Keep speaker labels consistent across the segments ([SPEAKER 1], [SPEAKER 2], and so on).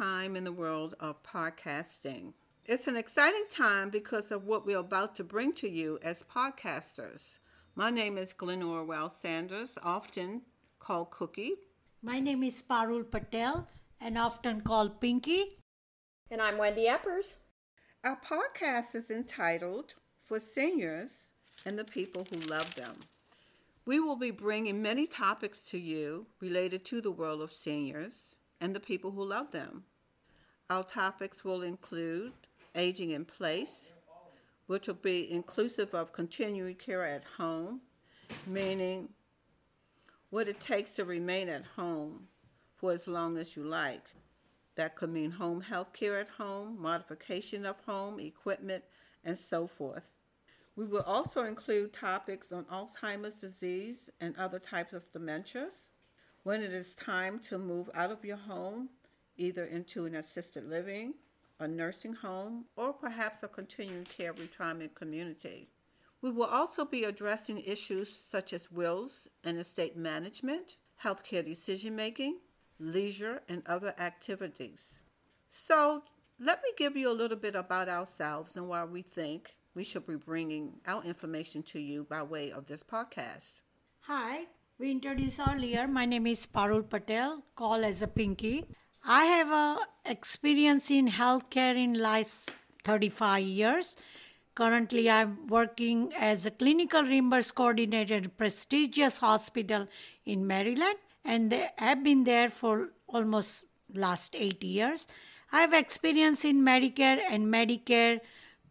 [SPEAKER 1] time in the world of podcasting. It's an exciting time because of what we're about to bring to you as podcasters. My name is Glenora Orwell Sanders, often called Cookie.
[SPEAKER 2] My name is Parul Patel and often called Pinky.
[SPEAKER 3] And I'm Wendy Eppers.
[SPEAKER 1] Our podcast is entitled For Seniors and the People Who Love Them. We will be bringing many topics to you related to the world of seniors and the people who love them. Our topics will include aging in place, which will be inclusive of continuing care at home, meaning what it takes to remain at home for as long as you like. That could mean home health care at home, modification of home, equipment, and so forth. We will also include topics on Alzheimer's disease and other types of dementias, when it is time to move out of your home, either into an assisted living, a nursing home, or perhaps a continuing care retirement community. We will also be addressing issues such as wills and estate management, healthcare decision making, leisure, and other activities. So, let me give you a little bit about ourselves and why we think we should be bringing our information to you by way of this podcast.
[SPEAKER 2] Hi, we introduced earlier. My name is Parul Patel, called as a Pinky. I have a experience in healthcare in last 35 years. Currently, I'm working as a clinical reimbursement coordinator at a prestigious hospital in Maryland, and I have been there for almost last eight years. I have experience in Medicare and Medicare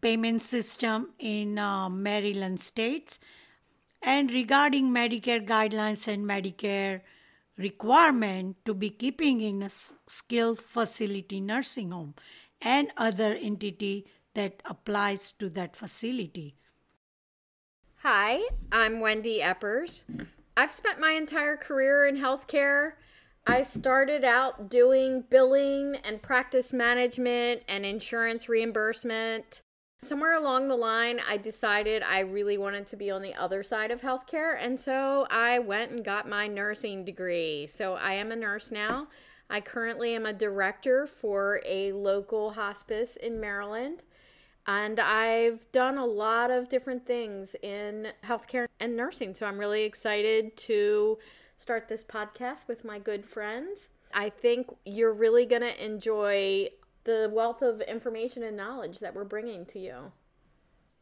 [SPEAKER 2] payment system in uh, Maryland states. And regarding Medicare guidelines and Medicare requirement to be keeping in a skilled facility nursing home and other entity that applies to that facility.
[SPEAKER 3] Hi, I'm Wendy Eppers. I've spent my entire career in healthcare. I started out doing billing and practice management and insurance reimbursement. Somewhere along the line, I decided I really wanted to be on the other side of healthcare, and so I went and got my nursing degree. So I am a nurse now. I currently am a director for a local hospice in Maryland, and I've done a lot of different things in healthcare and nursing. So I'm really excited to start this podcast with my good friends. I think you're really going to enjoy the wealth of information and knowledge that we're bringing to you.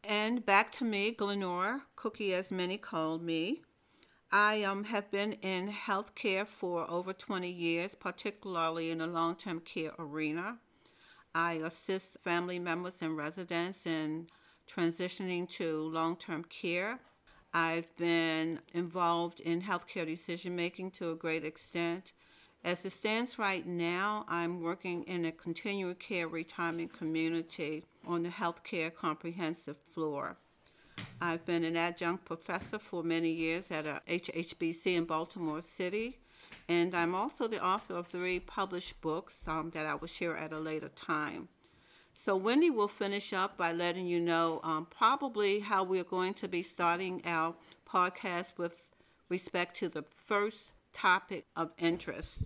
[SPEAKER 1] And back to me, Glenora, Cookie as many called me. I um, have been in healthcare for over 20 years, particularly in the long term care arena. I assist family members and residents in transitioning to long term care. I've been involved in healthcare decision making to a great extent. As it stands right now, I'm working in a continuing care retirement community on the healthcare comprehensive floor. I've been an adjunct professor for many years at a HHBC in Baltimore City, and I'm also the author of three published books um, that I will share at a later time. So, Wendy will finish up by letting you know um, probably how we're going to be starting our podcast with respect to the first topic of interest.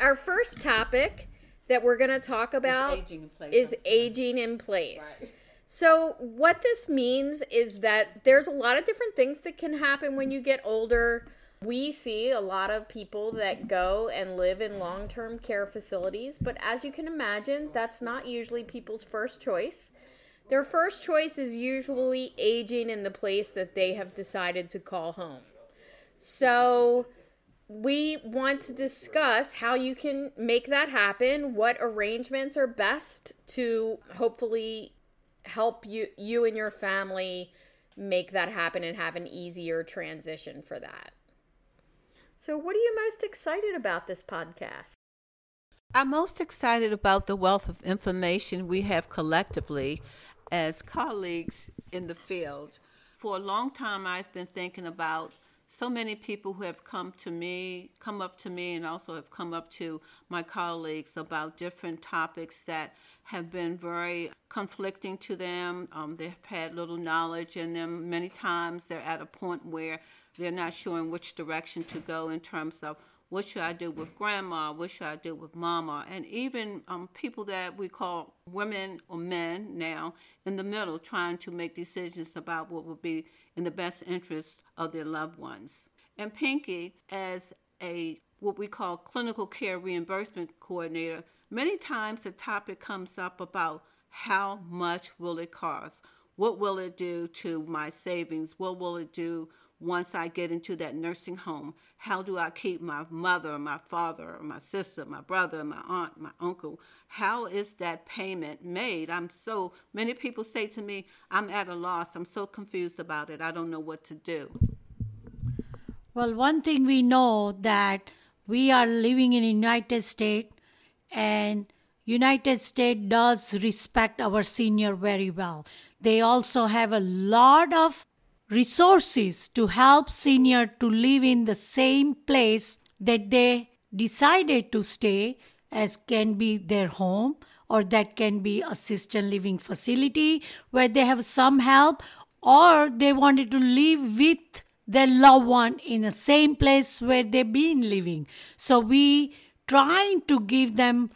[SPEAKER 3] Our first topic that we're going to talk about
[SPEAKER 1] aging in place.
[SPEAKER 3] is aging in place. Right. So, what this means is that there's a lot of different things that can happen when you get older. We see a lot of people that go and live in long term care facilities, but as you can imagine, that's not usually people's first choice. Their first choice is usually aging in the place that they have decided to call home. So, we want to discuss how you can make that happen, what arrangements are best to hopefully help you you and your family make that happen and have an easier transition for that. So, what are you most excited about this podcast?
[SPEAKER 1] I'm most excited about the wealth of information we have collectively as colleagues in the field. For a long time, I've been thinking about so many people who have come to me, come up to me, and also have come up to my colleagues about different topics that have been very conflicting to them. Um, they've had little knowledge in them. Many times they're at a point where they're not sure in which direction to go in terms of what should I do with grandma? What should I do with mama? And even um, people that we call women or men now in the middle trying to make decisions about what would be in the best interest of their loved ones. And Pinky, as a what we call clinical care reimbursement coordinator, many times the topic comes up about how much will it cost? What will it do to my savings? What will it do once I get into that nursing home? How do I keep my mother, my father, my sister, my brother, my aunt, my uncle? How is that payment made? I'm so, many people say to me, I'm at a loss. I'm so confused about it. I don't know what to do.
[SPEAKER 2] Well, one thing we know that we are living in United States and United States does respect our senior very well. They also have a lot of resources to help senior to live in the same place that they decided to stay as can be their home or that can be a assisted living facility where they have some help or they wanted to live with their loved one in the same place where they've been living. So we trying to give them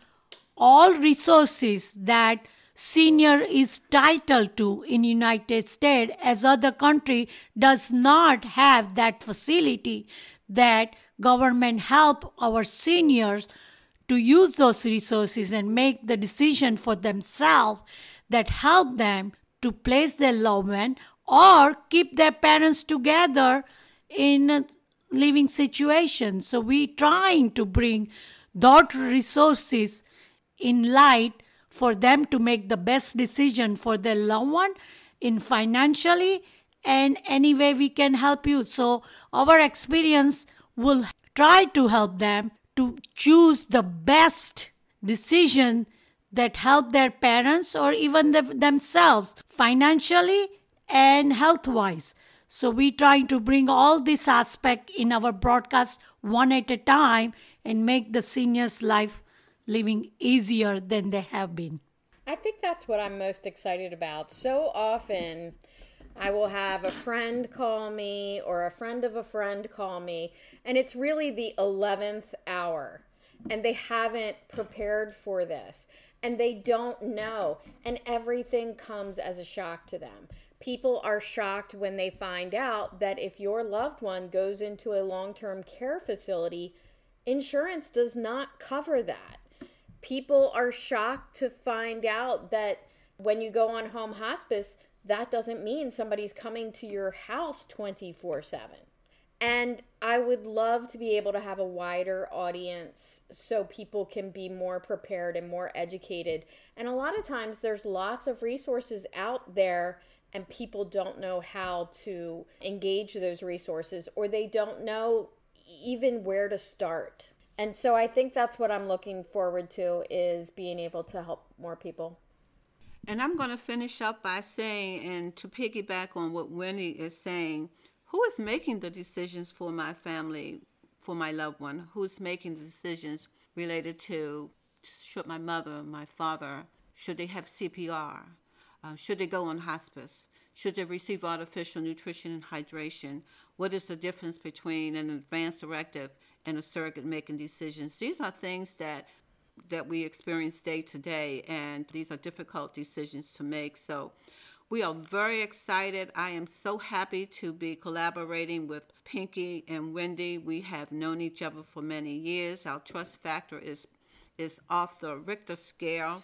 [SPEAKER 2] all resources that senior is titled to in united states as other country does not have that facility that government help our seniors to use those resources and make the decision for themselves that help them to place their loved one or keep their parents together in a living situation. So we trying to bring those resources in light for them to make the best decision for their loved one in financially and any way we can help you. So our experience will try to help them to choose the best decision that help their parents or even the, themselves financially and health wise. So we trying to bring all this aspect in our broadcast one at a time and make the seniors life living easier than they have been.
[SPEAKER 3] I think that's what I'm most excited about. So often, I will have a friend call me or a friend of a friend call me, and it's really the 11th hour, and they haven't prepared for this, and they don't know, and everything comes as a shock to them. People are shocked when they find out that if your loved one goes into a long term care facility, insurance does not cover that people are shocked to find out that when you go on home hospice, that doesn't mean somebody's coming to your house 24 7. And I would love to be able to have a wider audience so people can be more prepared and more educated. And a lot of times there's lots of resources out there and people don't know how to engage those resources or they don't know even where to start and so I think that's what I'm looking forward to is being able to help more people.
[SPEAKER 1] And I'm going to finish up by saying, and to piggyback on what Wendy is saying, who is making the decisions for my family, for my loved one? Who's making the decisions related to should my mother, my father, should they have CPR? Uh, should they go on hospice? Should they receive artificial nutrition and hydration? What is the difference between an advance directive and a surrogate making decisions. These are things that that we experience day to day, and these are difficult decisions to make. So we are very excited. I am so happy to be collaborating with Pinky and Wendy. We have known each other for many years. Our trust factor is is off the Richter scale.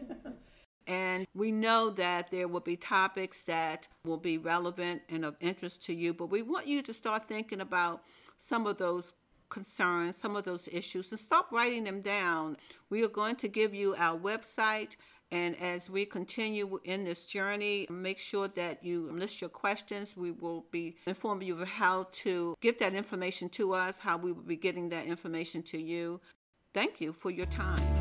[SPEAKER 1] and we know that there will be topics that will be relevant and of interest to you, but we want you to start thinking about some of those concerns, some of those issues, and stop writing them down. We are going to give you our website. And as we continue in this journey, make sure that you list your questions. We will be informing you of how to get that information to us, how we will be getting that information to you. Thank you for your time.